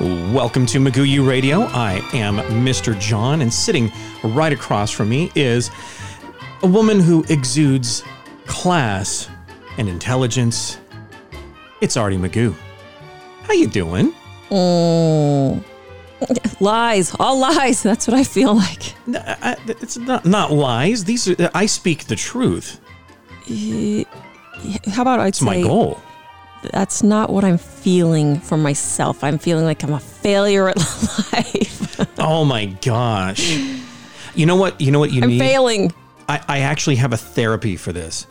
Welcome to Magoo Radio. I am Mr. John, and sitting right across from me is a woman who exudes class and intelligence. It's Artie Magoo. How you doing? Oh, lies, all lies. That's what I feel like. I- uh, I- It's not not lies. These are I speak the truth. How about I'd It's my goal. That's not what I'm feeling for myself. I'm feeling like I'm a failure at life. Oh my gosh. You know what? You know what you I'm need. failing. I, I actually have a therapy for this.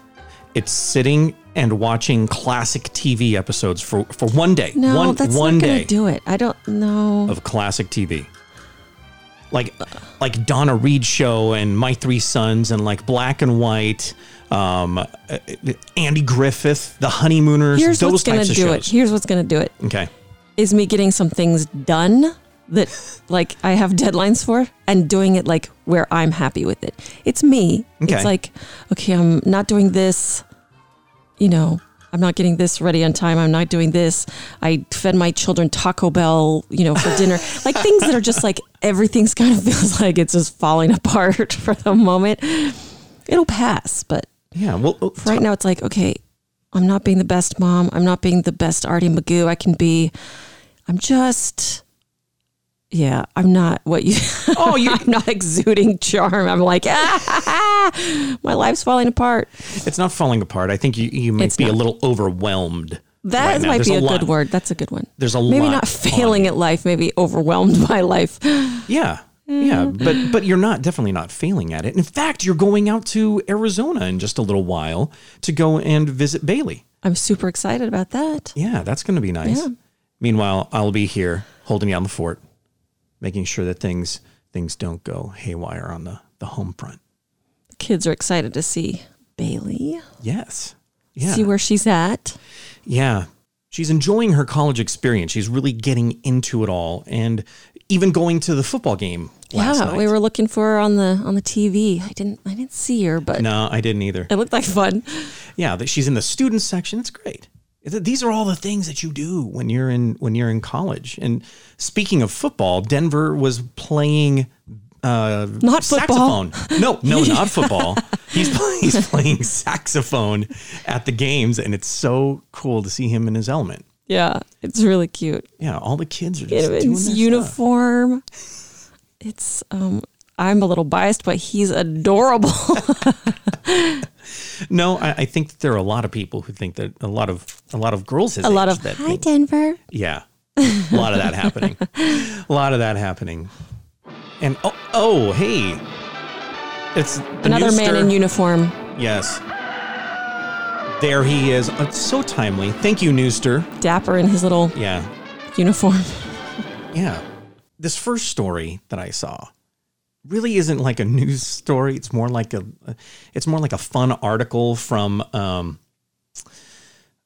It's sitting and watching classic TV episodes for, for one day. No, one that's one not day do it. I don't know. of classic TV. Like like Donna Reed show and My Three Sons and like Black and White, um, uh, Andy Griffith, The Honeymooners, Here's those what's gonna do shows. it. Here's what's gonna do it. Okay. Is me getting some things done that like I have deadlines for and doing it like where I'm happy with it. It's me. Okay. It's like, okay, I'm not doing this, you know, I'm not getting this ready on time. I'm not doing this. I fed my children Taco Bell, you know, for dinner. like things that are just like everything's kind of feels like it's just falling apart for the moment. It'll pass, but Yeah. Well, uh, right now it's like, okay, I'm not being the best mom. I'm not being the best Artie Magoo I can be. I'm just, yeah, I'm not what you, oh, you I'm not exuding charm. I'm like, ah, my life's falling apart. it's not falling apart. I think you, you might It's be a little overwhelmed. That right might There's be a, lot- good word. That's a good one. There's a maybe lot not failing you. at life, maybe overwhelmed by life. Yeah. Yeah, but but you're not definitely not failing at it. In fact, you're going out to Arizona in just a little while to go and visit Bailey. I'm super excited about that. Yeah, that's going to be nice. Yeah. Meanwhile, I'll be here holding down the fort, making sure that things things don't go haywire on the the home front. The kids are excited to see Bailey, Yes. Yeah. see where she's at. Yeah. She's enjoying her college experience. She's really getting into it all and even going to the football game last yeah, night. we were looking for her on the on the TV. I didn't I didn't see her, but no, I didn't either. it looked like fun. Yeah, that she's in the student section. It's great. It- These are all the things that you do when you're in when you're in college. And speaking of football, Denver was playing uh, Not football. saxophone. No, no, not football. He's play, he's playing saxophone at the games, and it's so cool to see him in his element. Yeah, it's really cute. Yeah, all the kids are just In doing his their stuff. uniform. It's um I'm a little biased, but he's adorable. No, I, I think that there are a lot of people who think that a lot of a lot of girls his a lot of that hi think- Denver. Yeah. A lot of that happening. A lot of that happening. And oh, oh hey. It's the Another man in uniform. Yes. There he is. Oh, It's so timely. Thank you, Newster. Dapper in his little Yeah. uniform. Yeah. This first story that I saw really isn't like a news story. It's more like a it's more like a fun article from um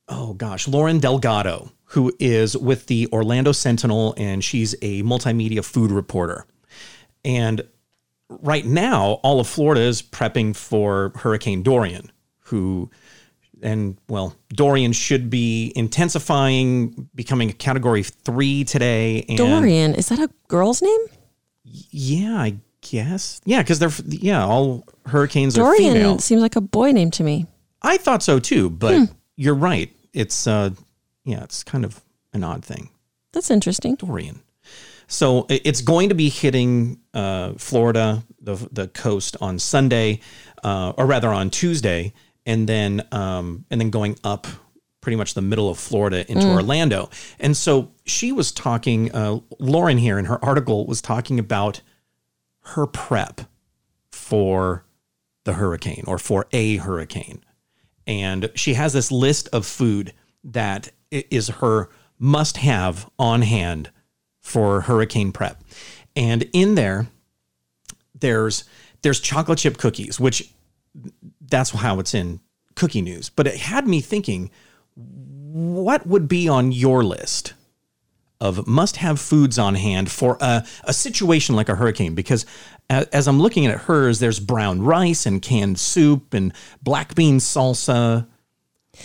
oh gosh, Lauren Delgado, who is with the Orlando Sentinel and she's a multimedia food reporter. And right now, all of Florida is prepping for Hurricane Dorian, who and well, Dorian should be intensifying, becoming a category three today. And Dorian, is that a girl's name? yeah, I guess. Yeah, because they're yeah, all hurricanes are Dorian female. seems like a boy name to me. I thought so too, but Hmm. you're right. It's uh yeah, it's kind of an odd thing. That's interesting. Dorian. So it's going to be hitting uh, Florida, the the coast on Sunday, uh, or rather on Tuesday, and then um, and then going up pretty much the middle of Florida into Orlando. And so she was talking. Uh, Lauren here in her article was talking about her prep for the hurricane or for a hurricane, and she has this list of food that is her must have on hand for hurricane prep. And in there, there's there's chocolate chip cookies, which that's how it's in cookie news. But it had me thinking, what would be on your list of must have foods on hand for a, a situation like a hurricane? Because as I'm looking at hers, there's brown rice and canned soup and black bean salsa.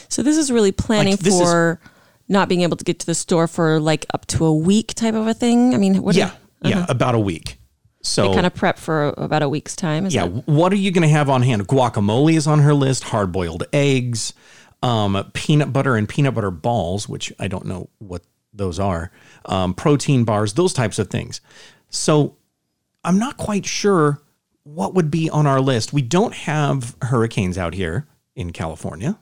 So this is really planning Like, this is- for not being able to get to the store for like up to a week type of a thing. I mean, what Yeah, yeah, about a week. So kind of prep for about a week's time. Is yeah, what are you going to have on hand? Guacamole is on her list. Hard boiled eggs, um, peanut butter and peanut butter balls, which I don't know what those are. Um, protein bars, those types of things. So I'm not quite sure what would be on our list. We don't have hurricanes out here in California,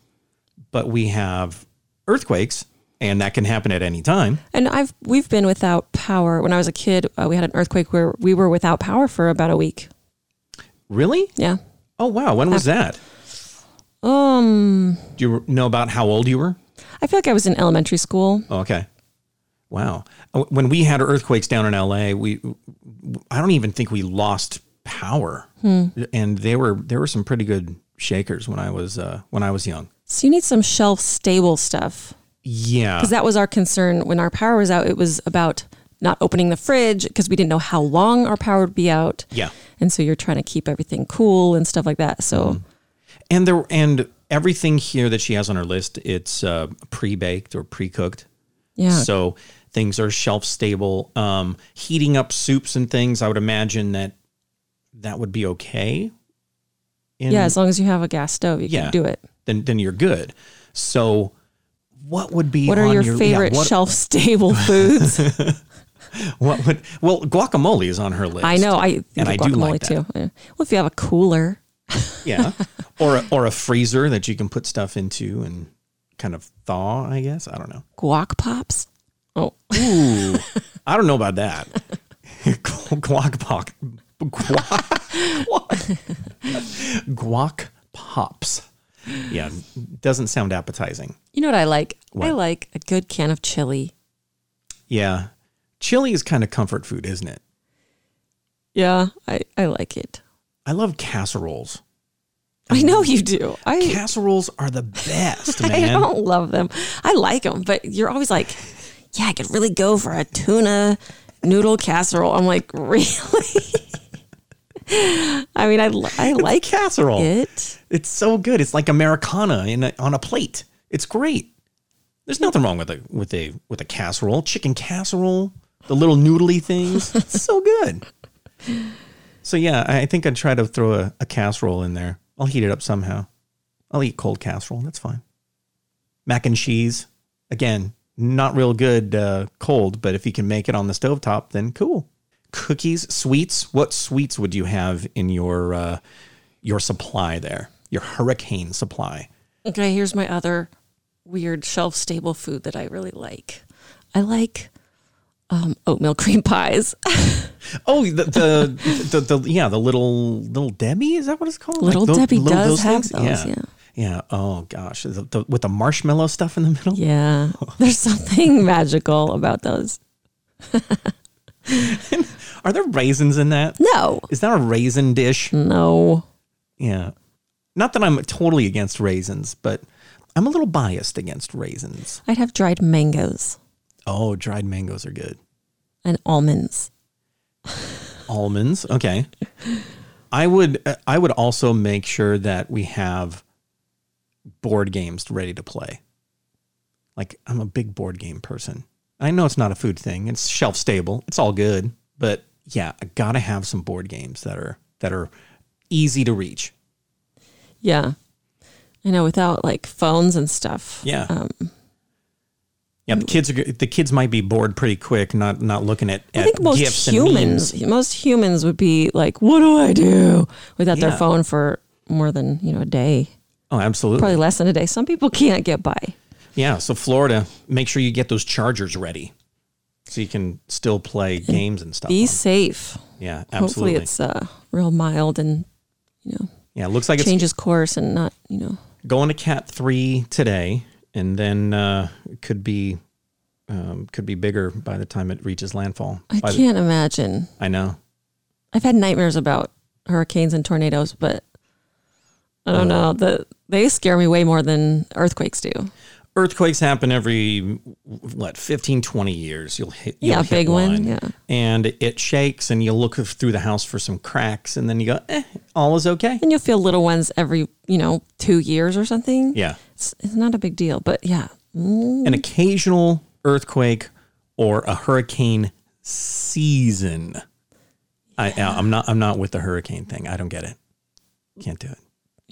but we have earthquakes, and that can happen at any time. And I've we've been without power. When I was a kid, uh, we had an earthquake where we were without power for about a week. Really? Yeah. Oh wow, when was that? Um, Do you know about how old you were? I feel like I was in elementary school. Oh, okay. Wow. Uh, When we had earthquakes down in LA, we I don't even think we lost power. And there were there were some pretty good shakers when I was uh, when I was young. So you need some shelf stable stuff Yeah. because that was our concern when our power was out. It was about not opening the fridge because we didn't know how long our power would be out. Yeah. And so you're trying to keep everything cool and stuff like that. So And there and everything here that she has on her list, it's uh, pre-baked or pre-cooked. yeah, So things are shelf stable. Um, heating up soups and things, I would imagine that that would be okay. In- yeah. As long as you have a gas stove, you Yeah. can do it. then then you're good. So what would be What are your yeah, favorite what, shelf stable foods? what would well guacamole is on her list. I know. I And I do like that. too. Yeah. Well, if you have a cooler, Yeah. or a, or a freezer that you can put stuff into and kind of thaw, I guess. I don't know. guac pops. Oh, Ooh. I don't know about that. guac pop guac, guac pops. Yeah, doesn't sound appetizing. you know what I like? I like a good can of chili. Yeah. Chili is kind of comfort food, isn't it? Yeah, I, I like it. I love casseroles. I know you do. I Casseroles are the best, I don't love them. I like them, but you're always like, yeah, I could really go for a tuna noodle casserole. I'm like, really? I mean, I, I like casserole. it. It's so good. It's like Americana in a, on a plate. It's great. There's nothing wrong with a with a with a casserole, chicken casserole, the little noodly things. It's so good. So yeah, I I think I'd try to throw a, a casserole in there. I'll heat it up somehow. I'll eat cold casserole. That's fine. Mac and cheese, again, not real good uh, cold, but if you can make it on the stovetop, then cool. Cookies, sweets. What sweets would you have in your uh, your supply there? Your hurricane supply. Okay, here's my other weird shelf stable food that I really like. I like um, oatmeal cream pies. Oh, the the, the the yeah, the little little Debbie is that what it's called? Little tho- Debbie little- does have those, Yeah. yeah. Yeah. Oh gosh, the, the, with the marshmallow stuff in the middle. yeah, there's something magical about those. Are there raisins in that? No, Is that a raisin dish? no. Yeah. Not that I'm totally against raisins, but I'm a little biased against raisins. I'd have dried mangoes Oh, dried mangoes are good. and almonds. Almonds, okay. I would I would also make sure that we have board games ready to play. Like I'm a big board game person. I know it's not a food thing. It's shelf stable. It's all good, but yeah, I got to have some board games that are that are easy to reach. Yeah, I know. Without like phones and stuff. Yeah. Um, Yeah, the kids are the kids might be bored pretty quick, not not looking at, I at think most humans, most humans would be like, "What do I do?" without Yeah. their phone for more than you know a day, Oh, absolutely. probably less than a day. Some people can't get by. Yeah, so Florida, make sure you get those chargers ready, so you can still play games and stuff. Be on- safe. Yeah, absolutely. Hopefully, it's uh, real mild and you know yeah, it looks like it's changes course and not you know. going to Cat three today, and then uh, it could be um, could be bigger by the time it reaches landfall. I By can't imagine. I know. I've had nightmares about hurricanes and tornadoes, but I don't know. The they scare me way more than earthquakes do. Earthquakes happen every what 15 20 years. You'll hit you'll Yeah, hit big one, yeah. and it shakes, and you look through the house for some cracks, and then you go, eh, all is okay. And you'll feel little ones every you know two years or something. Yeah. it's, it's not a big deal. But yeah, an occasional earthquake or a hurricane season. I, I'm not. I'm not with the hurricane thing. I don't get it. Can't do it.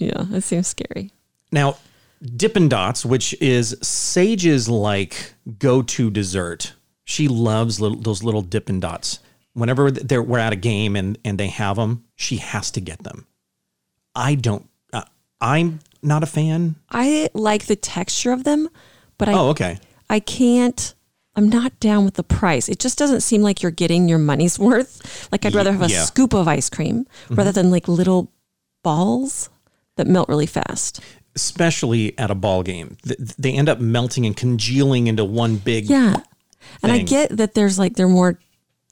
Yeah, it seems scary. Now, Dippin' Dots, which is Sage's like go-to dessert. She loves little, those little Dippin' Dots. Whenever they're, we're at a game and, and they have them, she has to get them. I don't. Uh, I'm not a fan. I like the texture of them, but I Oh, okay. I can't. I'm not down with the price. It just doesn't seem like you're getting your money's worth. Like I'd rather have a yeah. Mm-hmm. scoop of ice cream rather than like little balls that melt really fast. Especially at a ball game, they end up melting and congealing into one big. Yeah. And I get that there's like they're more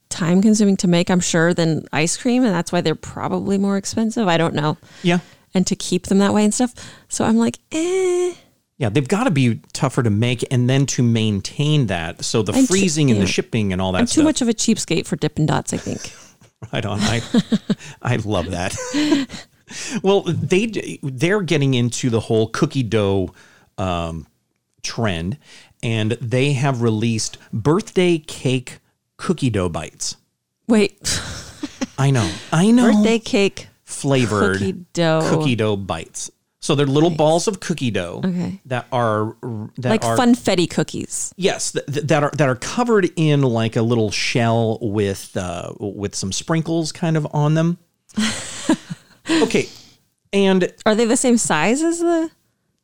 time consuming to make, I'm sure, than ice cream, and that's why they're probably more expensive. I don't know. Yeah. And to keep them that way and stuff. So I'm like, eh. Yeah, they've got to be tougher to make and then to maintain that. So the freezing and yeah. the shipping and all that I'm stuff. too much of a cheapskate for Dippin' Dots, I think. Right on. I I love that. well, they they're getting into the whole cookie dough um, trend, and they have released birthday cake cookie dough bites. Wait, I know, I know. birthday cake flavored cookie dough. cookie dough bites. So they're little balls of cookie dough Okay. that are that like are funfetti cookies. Yes, th- th- that are that are covered in like a little shell with uh, with some sprinkles kind of on them. okay, and Are they the same size as the?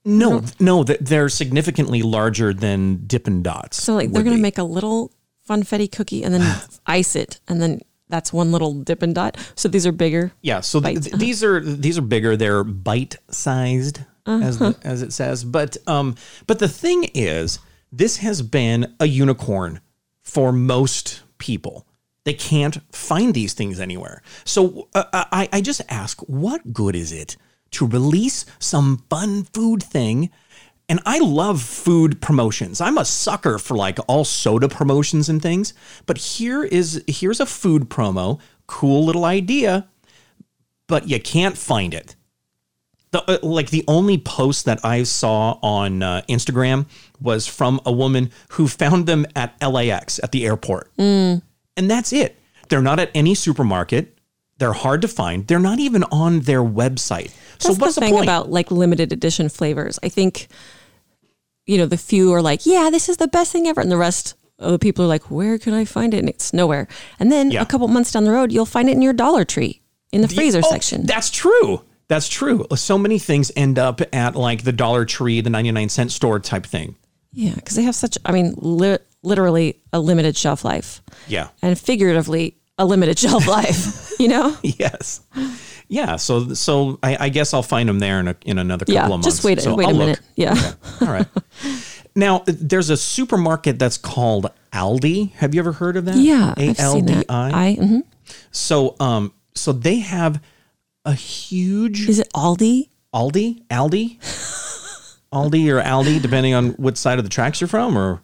no, no, they're significantly larger than Dippin' Dots. So like they're gonna make a little funfetti cookie and then ice it, and then that's one little Dippin' Dot. So these are bigger. yeah. So th- th- these are these are bigger. They're bite sized, as Uh-huh. the, as it says. But um, but the thing is, this has been a unicorn for most people. They can't find these things anywhere. So uh, I, I just ask, what good is it to release some fun food thing? And I love food promotions. I'm a sucker for like all soda promotions and things. But here is here's a food promo, cool little idea, but you can't find it. The, uh, like the only post that I saw on uh, Instagram was from a woman who found them at LAX at the airport. And that's it. They're not at any supermarket. They're hard to find. They're not even on their website. so what's the the, thing point? about like limited edition flavors. I think, you know, the few are like, yeah, this is the best thing ever, and the rest of the people are like, where can I find it? And it's nowhere. And then Yeah. a couple months down the road, you'll find it in your Dollar Tree in the freezer Oh, section. That's true. That's true. So many things end up at like the Dollar Tree, the 99 cent store type thing. yeah, because they have such, I mean, li- literally a limited shelf life, Yeah. and figuratively a limited shelf life. You know? Yes. Yeah. So so I, I guess I'll find them there in a, in another couple Yeah. of months. Just wait. So wait I'll a look. minute. Yeah. All right. Now there's a supermarket that's called Aldi. Have you ever heard of that? Yeah. A L D. I. Mhm. So um so they have a huge Is it Aldi? Aldi Aldi Aldi or Aldi depending on what side of the tracks you're from or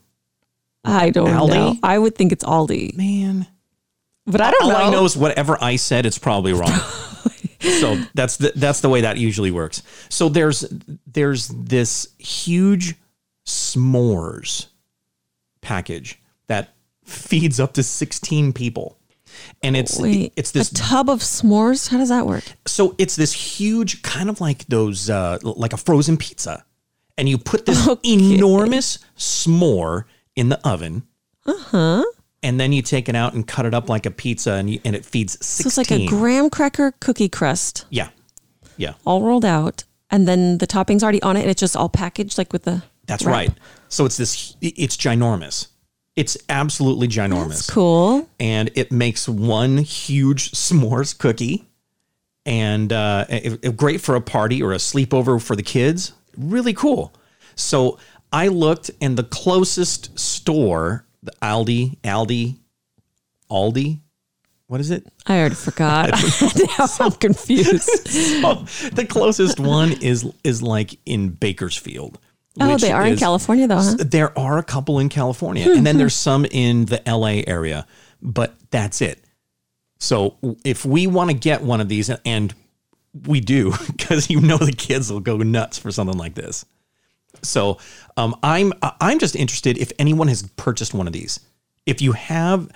I don't Aldi? know. I would think it's Aldi, man. but I don't All know. I know is whatever I said, it's probably wrong. so that's the that's the way that usually works. So there's there's this huge s'mores package that feeds up to 16 people. And it's Wait, it's this a tub of s'mores. How does that work? so it's this huge kind of like those uh like a frozen pizza. And you put this Okay. enormous s'more in the oven. Uh-huh. And then you take it out and cut it up like a pizza and you, and it feeds 16. So it's like a graham cracker cookie crust, Yeah. Yeah. all rolled out, and then the toppings already on it, and it's just all packaged like with the. That's wrap. right. So it's this it's ginormous. It's absolutely ginormous. That's cool. And it makes one huge s'mores cookie and uh it- it- great for a party or a sleepover for the kids. Really cool. So I looked and the closest store, the Aldi, Aldi, Aldi, what is it? I already forgot. now I'm confused. Oh, the closest one is is like in Bakersfield. Oh, they are in California though, huh? There are a couple in California, and then there's some in the LA area, but that's it. So if we want to get one of these, and we do, because you know the kids will go nuts for something like this. So um, I'm I'm just interested if anyone has purchased one of these. If you have,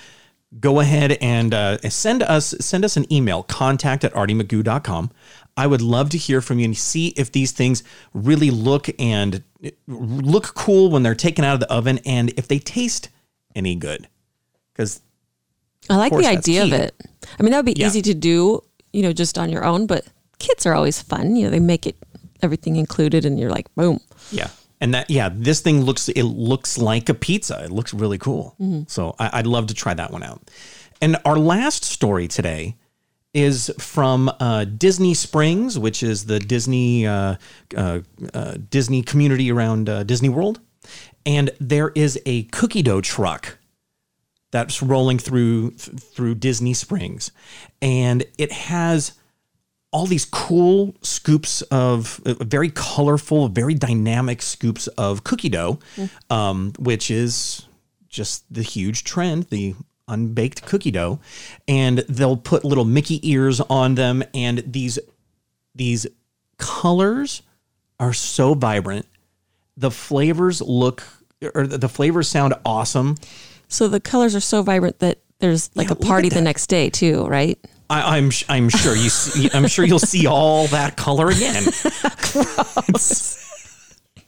go ahead and uh, send us send us an email contact at artymagoo.com. I would love to hear from you and see if these things really look and look cool when they're taken out of the oven and if they taste any good. Because I like the idea of it. I mean, that would be Yeah. easy to do, you know, just on your own, but kits are always fun. You know, they make it everything included and you're like, boom. Yeah. And that, yeah, this thing looks, it looks like a pizza. It looks really cool. So I, I'd love to try that one out. And our last story today is from uh, Disney Springs, which is the Disney uh, uh, uh, Disney community around uh, Disney World, and there is a cookie dough truck that's rolling through th- through Disney Springs, and it has all these cool scoops of uh, very colorful, very dynamic scoops of cookie dough, um, which is just the huge trend, the unbaked cookie dough. And they'll put little Mickey ears on them, and these these colors are so vibrant. The flavors look or the the flavors sound awesome. So the colors are so vibrant that there's like Yeah, a party the next day too, right? I, I'm I'm sure you see, I'm sure you'll see all that color again.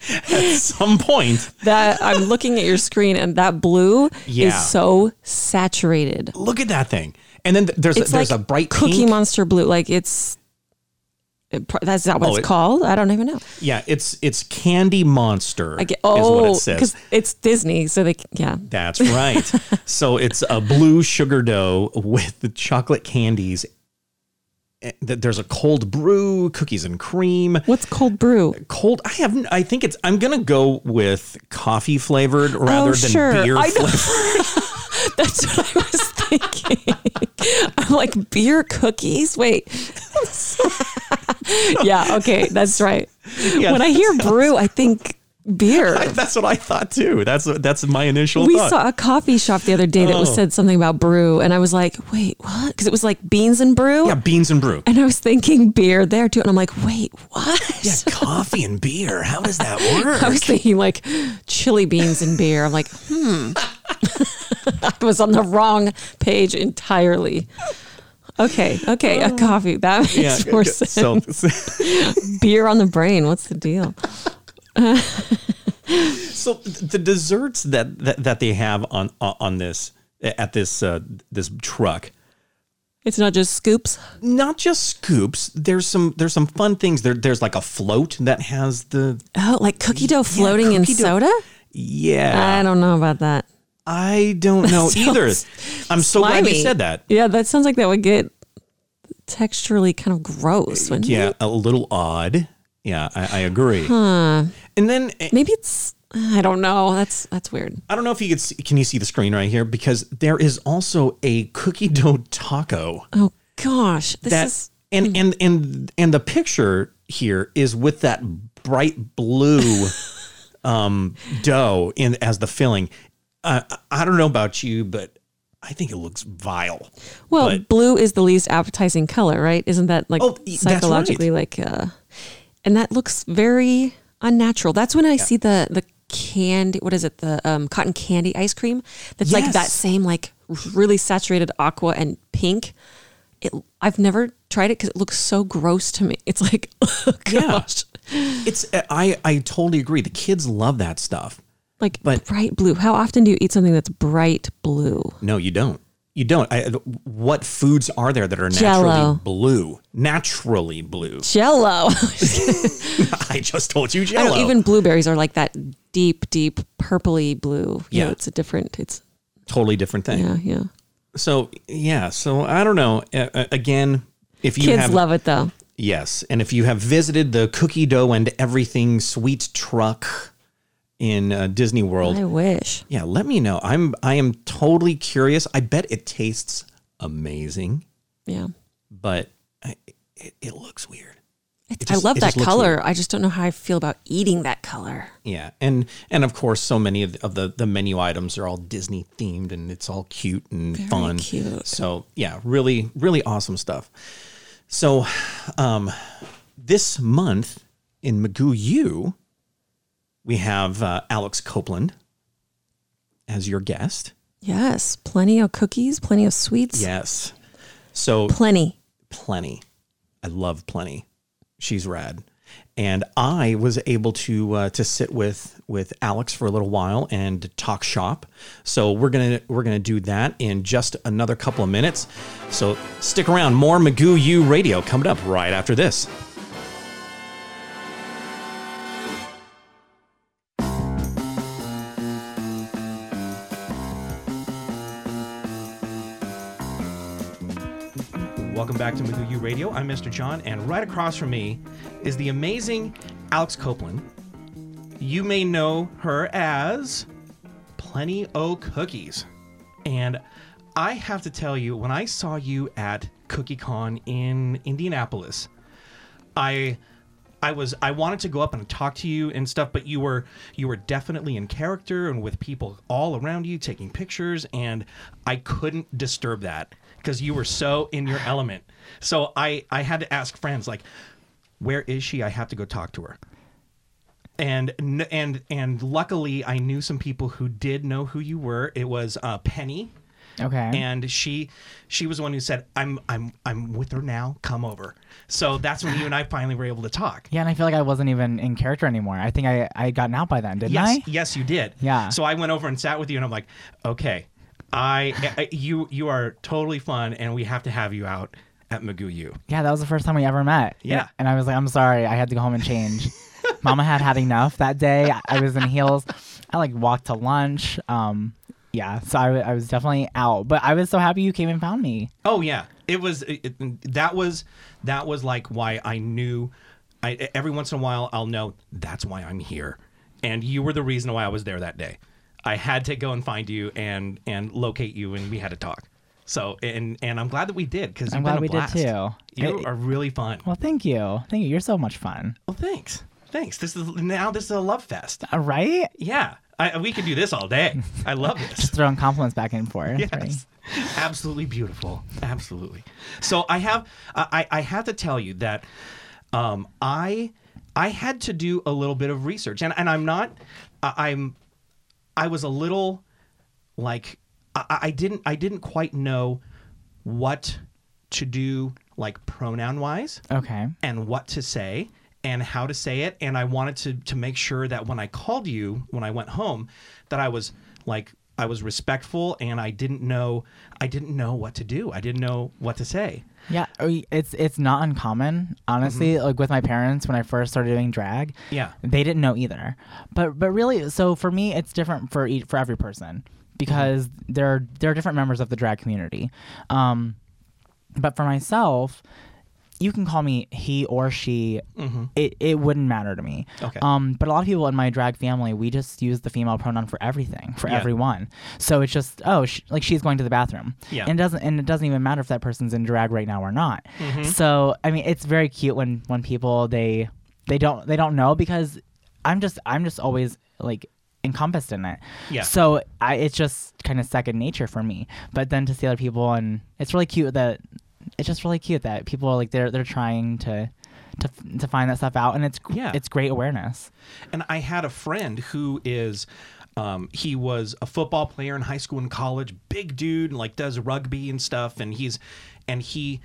At some point, That I'm looking at your screen and that blue Yeah. is so saturated. look at that thing. And then th- there's a, there's like a bright Cookie pink. Monster blue. Like it's that's not what Oh, it's it- called. I don't even know. yeah, it's it's Candy Monster. I get is what oh it because it's Disney, so they yeah. That's right. so it's a blue sugar dough with the chocolate candies. Eh, There's a cold brew, cookies and cream. What's cold brew? Cold. I have. I think it's. I'm gonna go with coffee flavored rather oh than sure, beer flavored. That's what I was thinking. I'm like beer cookies. Wait. yeah. Okay. That's right. Yeah, when I hear brew, I think beer. That's what I thought too. That's that's my initial we thought. saw a coffee shop the other day that was Oh. said something about brew, and I was like, "Wait, what?" Because it was like beans and brew, yeah, beans and brew. and I was thinking beer there too, and I'm like, "Wait, what?" Yeah, coffee and beer. How does that work? I was thinking like chili beans and beer. I'm like, hmm. I was on the wrong page entirely. Okay, okay, a coffee that makes yeah, more sense. so Beer on the brain. What's the deal? so the desserts that, that that they have on on this at this uh, this truck It's not just scoops. not just scoops there's some there's some fun things there there's like a float that has the Oh, like cookie dough floating in cookie dough. soda. yeah I don't know about that. I don't know either I'm so glad you said that Yeah, that sounds like that would get texturally kind of gross. Yeah it? a little odd yeah I, I agree and then eh, Maybe it's. I don't know. That's that's weird. I don't know if you could see, can you see the screen right here because there is also a cookie dough taco Oh gosh, this that is. and and and and the picture here is with that bright blue um dough in as the filling uh, i don't know about you but i think it looks vile Well, but- blue is the least appetizing color, right? Isn't that like Oh, psychologically like uh and that looks very unnatural. That's when I see the the candy what is it? The um cotton candy ice cream that's like that same like really saturated aqua and pink. It I've never tried it cuz it looks so gross to me. It's like oh Yeah. gosh. it's i i totally agree the kids love that stuff Like But- bright blue. How often do you eat something that's bright blue? no you don't you don't I, what foods are there that are naturally Jell-O. blue naturally blue Jello. i just told you I jello know even blueberries are like that deep, deep purpley blue. You know, Yeah. it's a different. It's totally different thing yeah, yeah. so yeah so i don't know uh, again if you Kids have love it though. Yes, and if you have visited the cookie dough and everything sweet truck in uh, Disney World, I wish. yeah, let me know. I'm I am totally curious. I bet it tastes amazing, Yeah. but I, it, it looks weird. It's, just- I love that color. I just don't know how I feel about eating that color. Yeah, and and of course, so many of the, of the the menu items are all Disney themed, and it's all cute and fun. cute. So yeah, really really awesome stuff. So, um, this month in Magoo U, we have uh, Alex Copeland as your guest. Yes, plenty of cookies, plenty of sweets, Yes. So plenty. Plenty. I love Plenty. She's rad. And I was able to uh, to sit with with Alex for a little while and talk shop. So we're gonna we're gonna do that in just another couple of minutes. So stick around. More Magoo U Radio coming up right after this. Back to Magoo U Radio. I'm Mr. John, and right across from me is the amazing Alex Copeland. You may know her as Plenty O Cookies. And I have to tell you, when I saw you at CookieCon in Indianapolis, I I was I wanted to go up and talk to you and stuff, but you were you were definitely in character and with people all around you taking pictures, and I couldn't disturb that because you were so in your element. So I I had to ask friends like, where is she? I have to go talk to her. And and and luckily, I knew some people who did know who you were. It was uh, Penny Okay. and she she was the one who said i'm i'm i'm with her now come over so that's when you and i finally were able to talk yeah, and I feel like I wasn't even in character anymore. I think I I had gotten out by then, didn't yes I? yes you did Yeah. so i went over and sat with you and i'm like okay i, I you you are totally fun and we have to have you out at magoo u Yeah, that was the first time we ever met. Yeah. And I was like, I'm sorry, I had to go home and change. Mama had had enough that day. I was in heels. I like walked to lunch. Um, yeah, so I was definitely out, but I was so happy you came and found me. Oh yeah, it was it- that was that was like why I knew. I every once in a while I'll know that's why I'm here, and you were the reason why I was there that day. I had to go and find you and and locate you, and we had to talk. So and and I'm glad that we did because I'm glad a we did too. You It- are really fun. Well, thank you, thank you. You're so much fun. Well, thanks, thanks. This is now this is a love fest. Uh, right? Yeah, I, we could do this all day. I love this. Just throwing compliments back and forth. right? Yes. Absolutely beautiful. Absolutely. So I have I, I have to tell you that um, I I had to do a little bit of research and, and I'm not I, I'm I was a little like I, I didn't I didn't quite know what to do like pronoun wise Okay. and what to say and how to say it and i wanted to to make sure that when i called you when i went home that i was like i was respectful and i didn't know i didn't know what to do i didn't know what to say Yeah, it's it's not uncommon, honestly. Like with my parents, when I first started doing drag, Yeah. they didn't know either. But but really, so for me, it's different for each, for every person because there are there are different members of the drag community. Um, but for myself, you can call me he or she. It it wouldn't matter to me. Mm-hmm. Okay. Um, but a lot of people in my drag family, we just use the female pronoun for everything, for Yeah. everyone. So it's just oh, sh- like she's going to the bathroom. Yeah. And it doesn't and it doesn't even matter if that person's in drag right now or not. Mm-hmm. So I mean, it's very cute when when people they they don't they don't know because I'm just I'm just always like encompassed in it. Yeah. So I it's just kind of second nature for me. But then to see other people and it's really cute that it's just really cute that people are like they're they're trying to to to find that stuff out and it's Yeah. it's great awareness. and i had a friend who is um, he was a football player in high school and college big dude like does rugby and stuff and he's and he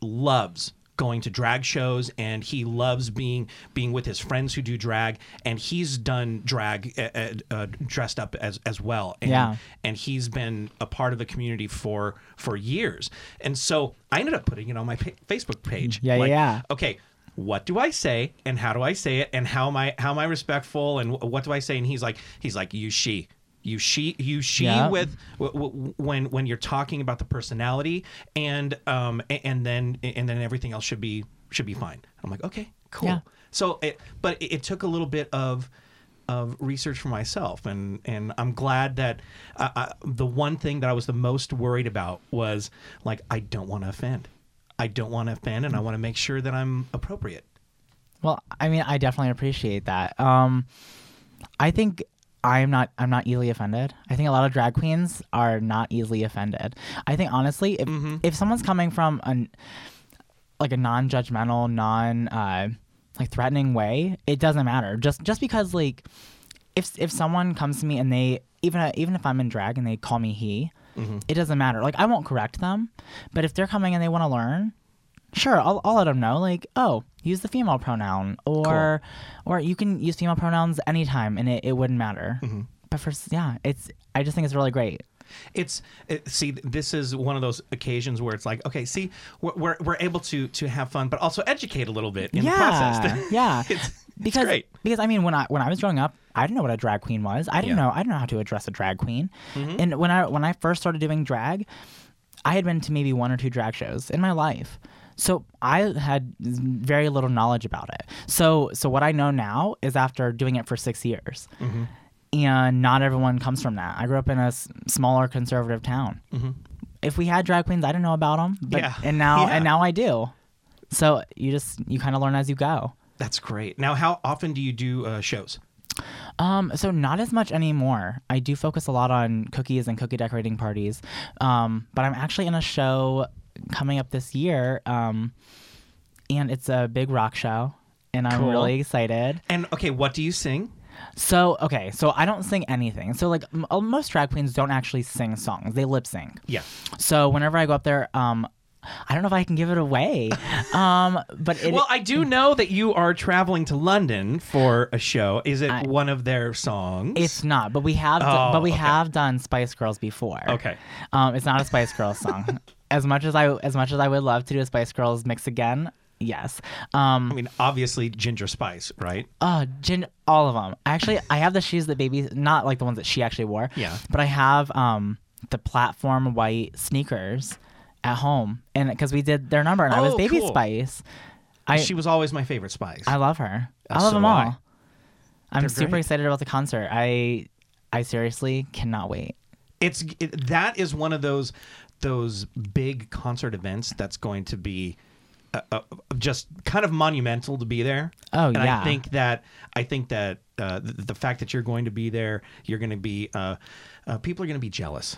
loves going to drag shows and he loves being being with his friends who do drag and he's done drag uh, uh, uh, dressed up as as well. And, Yeah. and he's been a part of the community for for years. And so i ended up putting it on my pa- facebook page. Yeah, like, yeah. okay what do i say and how do i say it and how am i how am i respectful and wh- what do i say? And he's like he's like you she you she you she Yeah. with w- w- when when you're talking about the personality and um and then and then everything else should be should be fine i'm like okay cool Yeah. so it but it, it took a little bit of of research for myself and and i'm glad that uh, uh, the one thing that i was the most worried about was like i don't want to offend i don't want to offend and i want to make sure that i'm appropriate Well, I mean, I definitely appreciate that. Um, I think I'm not. I'm not easily offended. I think a lot of drag queens are not easily offended. I think honestly, if if someone's coming from an like a non-judgmental, non uh, like threatening way, it doesn't matter. Just just because like if if someone comes to me and they even even if I'm in drag and they call me he, Mm-hmm. it doesn't matter. Like I won't correct them, but if they're coming and they want to learn, sure, I'll, I'll let them know. Like, oh, use the female pronoun, or or you can use female pronouns anytime, and it, it wouldn't matter. Mm-hmm. But for s- yeah, it's I just think it's really great. It's it, see, this is one of those occasions where it's like, okay, see, we're we're, we're able to to have fun, but also educate a little bit in the process. yeah. It's- because great. because I mean when I when I was growing up, I didn't know what a drag queen was. I didn't Yeah. Mm-hmm. know I didn't know how to address a drag queen. And when I when I first started doing drag, I had been to maybe one or two drag shows in my life. So I had very little knowledge about it. So so what I know now is after doing it for 6 years. Mm-hmm. And not everyone comes from that. I grew up in a s- smaller conservative town. If we had drag queens, I didn't know about them. But, Yeah. And now Yeah. and now I do. So you just you kind of learn as you go. That's great. Now, how often do you do uh, shows? Um, so not as much anymore. I do focus a lot on cookies and cookie decorating parties. Um, but I'm actually in a show coming up this year. Um, and it's a big rock show. And I'm Cool. really excited. And okay, what do you sing? So, okay, so I don't sing anything. So, like, m- uh, most drag queens don't actually sing songs, they lip sync. Yeah. So, whenever I go up there, um, I don't know if I can give it away. um, but it, Well, I do know that you are traveling to London for a show. Is it one of their songs? It's not, but we have, Oh, but we okay. have done Spice Girls before. Okay. um, it's not a Spice Girls song. as much as I, as much as I would love to do a Spice Girls mix again, yes. Um, I mean, obviously Ginger Spice, right? oh, Gin, all of them. Actually, I have the shoes that baby, not like the ones that she actually wore. Yeah. But I have um the platform white sneakers at home, and because we did their number, and I was Oh, Baby cool. Spice. I she was always my favorite Spice. I love her. I Uh, love so them all. I. I'm They're super great. excited about the concert. I I seriously cannot wait. It's it, that is one of those those big concert events that's going to be uh, uh, just kind of monumental to be there. Oh, and yeah. I think that I think that uh, the, the fact that you're going to be there, you're going to be uh, uh, people are going to be jealous.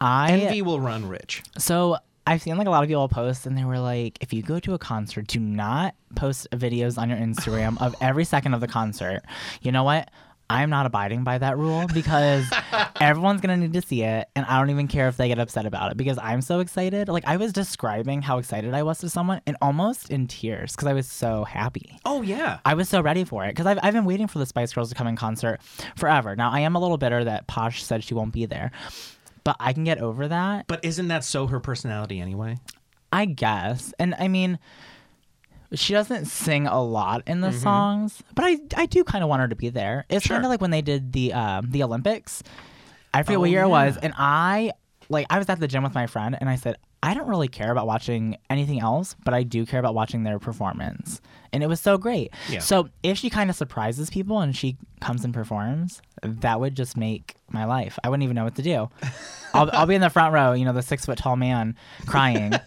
I Envy will run rich. So I've seen like a lot of people post, and they were like, "If you go to a concert, do not post videos on your Instagram of every second of the concert." You know what? I'm not abiding by that rule because everyone's gonna need to see it, and I don't even care if they get upset about it because I'm so excited. Like I was describing how excited I was to someone, and almost in tears because I was so happy. Oh yeah. I was so ready for it because I've, I've been waiting for the Spice Girls to come in concert forever. Now I am a little bitter that Posh said she won't be there, but I can get over that. But isn't that so her personality anyway? I guess. And I mean, she doesn't sing a lot in the songs, but I I do kind of want her to be there. It's Sure. kind of like when they did the um the Olympics. I forget Oh, what year it was, and I like I was at the gym with my friend, and I said I don't really care about watching anything else, but I do care about watching their performance, and it was so great. Yeah. So if she kind of surprises people and she comes and performs, that would just make my life. I wouldn't even know what to do. I'll I'll be in the front row, you know, the six foot tall man crying.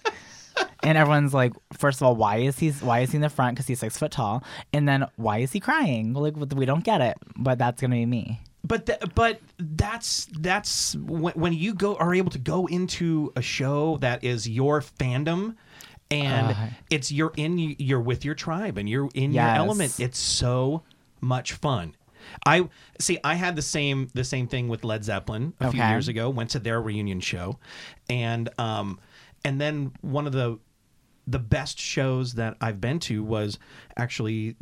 And everyone's like, first of all, why is he why is he in the front? Because he's six foot tall. And then why is he crying? Like we don't get it, but that's gonna be me. But th- but that's that's when, when you go are able to go into a show that is your fandom and Uh. it's you're in you're with your tribe and you're in your element it's so much fun i see i had the same the same thing with led zeppelin a few years ago went to their reunion show and um and then one of the the best shows that I've been to was actually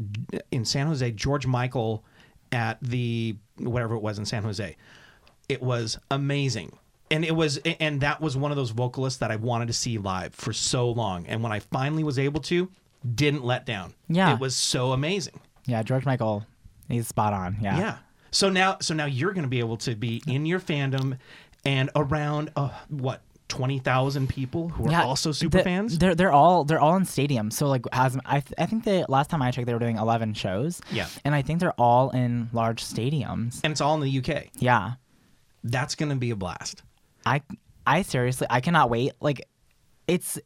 in San Jose, George Michael at the whatever it was in San Jose. It was amazing. And it was and that was one of those vocalists that I wanted to see live for so long. And when I finally was able to, didn't let down. Yeah. It was so amazing. Yeah, George Michael, he's spot on. Yeah. Yeah. So now so now you're going to be able to be in your fandom and around uh, what 20,000 people who are Yeah, also super the- fans. They're they're all they're all in stadiums. So like as I th- I think the last time I checked they were doing 11 shows. Yeah. And I think they're all in large stadiums. And it's all in the UK. Yeah. That's going to be a blast. I I seriously I cannot wait. Like it's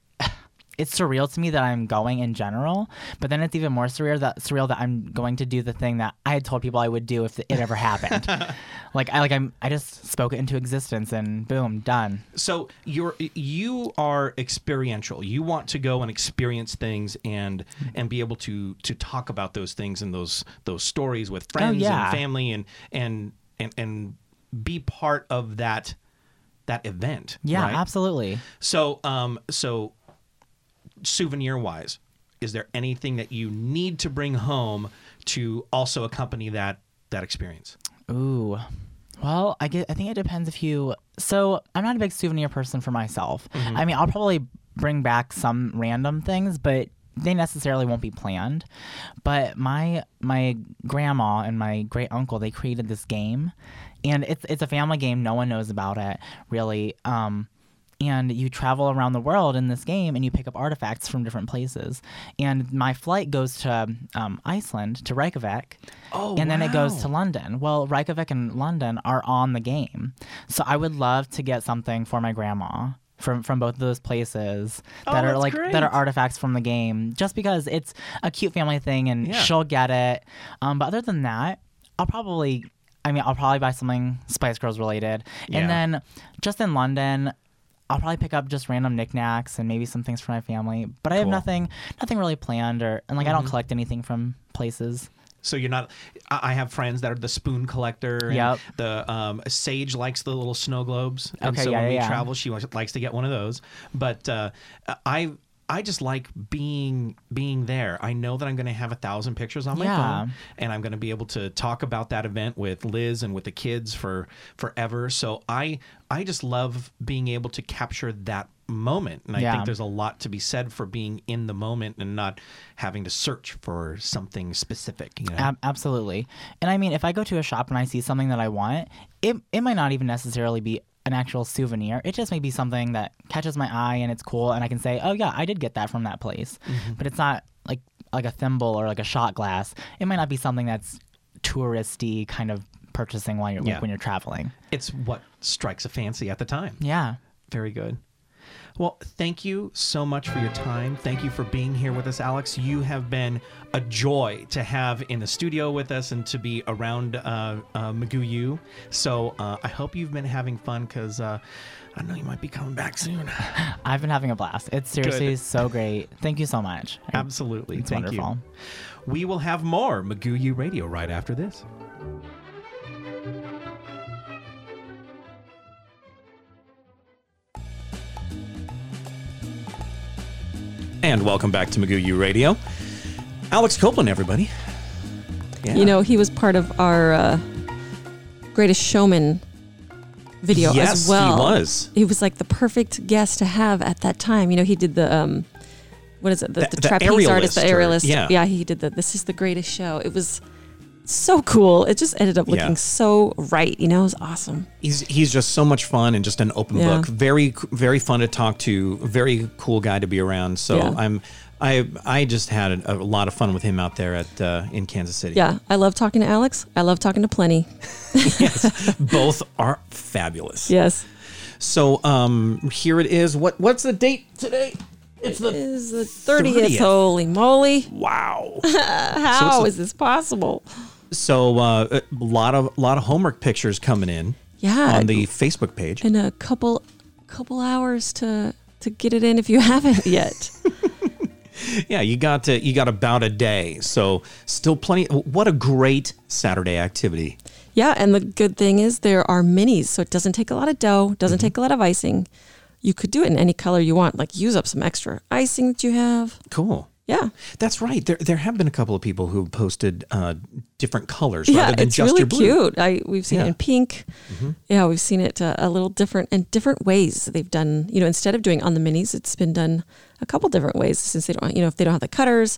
it's surreal to me that I'm going in general, but then it's even more surreal that surreal that I'm going to do the thing that I had told people I would do if it ever happened. like I like I'm I just spoke it into existence and boom, done. So you're you are experiential. You want to go and experience things and and be able to to talk about those things and those those stories with friends yeah. and family and and and and be part of that that event. Yeah, right? absolutely. So um so souvenir wise, is there anything that you need to bring home to also accompany that that experience? Ooh. Well, I get. I think it depends if you. So I'm not a big souvenir person for myself. I mean, I'll probably bring back some random things, but they necessarily won't be planned. But my my grandma and my great uncle they created this game, and it's it's a family game. No one knows about it really. Um, and you travel around the world in this game and you pick up artifacts from different places. And my flight goes to um, Iceland, to Reykjavik. Oh, and then it goes to London. Well, Reykjavik and London are on the game. So I would love to get something for my grandma. From, from both of those places Oh, that are like great. that are artifacts from the game just because it's a cute family thing and Yeah. she'll get it um, but other than that I'll probably I mean I'll probably buy something Spice Girls related Yeah. and then just in London I'll probably pick up just random knickknacks and maybe some things for my family. But I have nothing, nothing really planned, or and like I don't collect anything from places. So you're not. I have friends that are the spoon collector. Yep. The um, Sage likes the little snow globes. And Okay, so yeah, when we yeah, yeah. travel, she likes- likes to get one of those. But uh, I. I just like being being there. I know that I'm going to have a thousand pictures on my Yeah. phone, and I'm going to be able to talk about that event with Liz and with the kids for forever. So I I just love being able to capture that moment, and I Yeah. think there's a lot to be said for being in the moment and not having to search for something specific. You know? Ab- absolutely. And I mean, if I go to a shop and I see something that I want, it it might not even necessarily be an actual souvenir. It just may be something that catches my eye and it's cool, and I can say, "Oh yeah, I did get that from that place." Mm-hmm. But it's not like like a thimble or like a shot glass. It might not be something that's touristy kind of purchasing while you're Yeah. when you're traveling. it's what strikes a fancy at the time. Yeah. Very good. Well, thank you so much for your time. Thank you for being here with us, Alex. You have been a joy to have in the studio with us and to be around uh, uh, McGoo U. So uh, I hope you've been having fun because uh, I know you might be coming back soon. I've been having a blast. It's seriously Good. so great. Thank you so much. Absolutely. It's Thank wonderful. you. We will have more McGoo U Radio right after this. And welcome back to McGoo U Radio. Alex Copeland, everybody. Yeah. You know, he was part of our uh, Greatest Showman video yes, as well. he was. He was like the perfect guest to have at that time. You know, he did the um, what is it? The, The- the, trapeze artist, the aerialist or- aerialist. yeah. he did the. This is the greatest show. It was so cool. It just ended up looking Yeah. so right. You know, it was awesome. He's he's just so much fun and just an open Yeah. book. Very very fun to talk to. Very cool guy to be around. So Yeah. I'm I I just had a, a lot of fun with him out there at uh, in Kansas City. Yeah, I love talking to Alex. I love talking to Plenty. yes, both are fabulous. Yes. So um here it is. What what's the date today? It's the the thirtieth? 30th. Holy moly! wow. How it's is this possible? So uh, a lot of lot of homework pictures coming in Yeah, on the Facebook page. in a couple couple hours to to get it in if you haven't yet. Yeah, you got to, you got about a day. So still plenty. What a great Saturday activity. yeah, and the good thing is there are minis, so it doesn't take a lot of dough, doesn't take a lot of icing. You could do it in any color you want, like use up some extra icing that you have. Cool. Yeah. That's right. There, there have been a couple of people who posted uh, different colors Yeah, rather than it's just really your blue. cute. I we've seen Yeah. Mm-hmm. it in pink. Yeah, we've seen it uh, a little different in different ways. They've done, you know, instead of doing on the minis, it's been done a couple different ways since they don't, you know, if they don't have the cutters,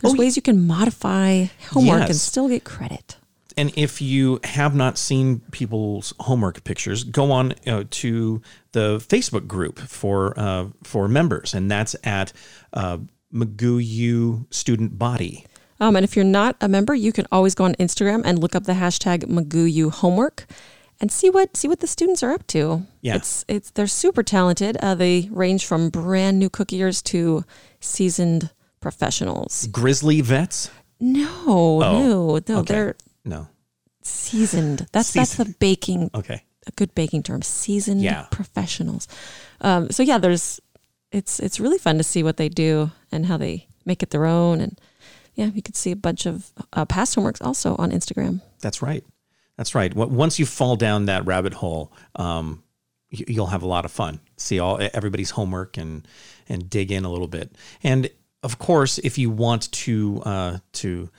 there's Oh, ways you can modify homework and still get credit. And if you have not seen people's homework pictures, go on uh, to the Facebook group for uh, for members, and that's at uh, McGoo U Student Body. Um, and if you're not a member, you can always go on Instagram and look up the hashtag McGooU Homework. and see what see what the students are up to. Yeah. it's it's they're super talented. Uh, they range from brand new cookiers to seasoned professionals. Grizzly vets? No, no, no, okay. they're No. seasoned. That's that's the baking Okay. a good baking term. Seasoned Yeah. professionals. Um, so yeah, there's it's it's really fun to see what they do and how they make it their own. And yeah, you can see a bunch of uh, past homeworks also on Instagram. That's right. That's right. Once you fall down that rabbit hole, um, you'll have a lot of fun. See all everybody's homework and and dig in a little bit. And of course, if you want to uh, to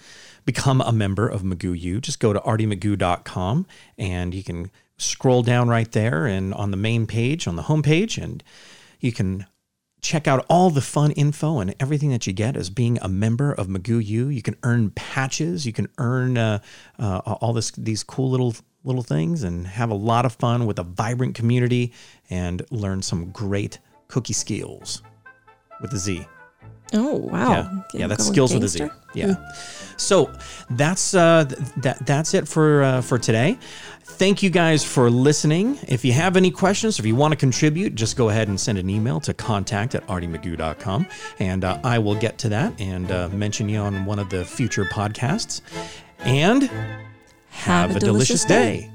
become a member of McGoo U, just go to artymcgoo.com and you can scroll down right there and on the main page, on the homepage, and you can check out all the fun info and everything that you get as being a member of McGoo U. You can earn patches, you can earn uh, uh, all this these cool little little things, and have a lot of fun with a vibrant community and learn some great cookie skills with a Z. Oh wow! Yeah, yeah, that's skills with a Z. Yeah. So that's uh, th- that that's it for uh, for today. Thank you guys for listening. If you have any questions, if you want to contribute, just go ahead and send an email to contact at artymcgoo.com and uh, I will get to that and uh, mention you on one of the future podcasts. And have, a, delicious day.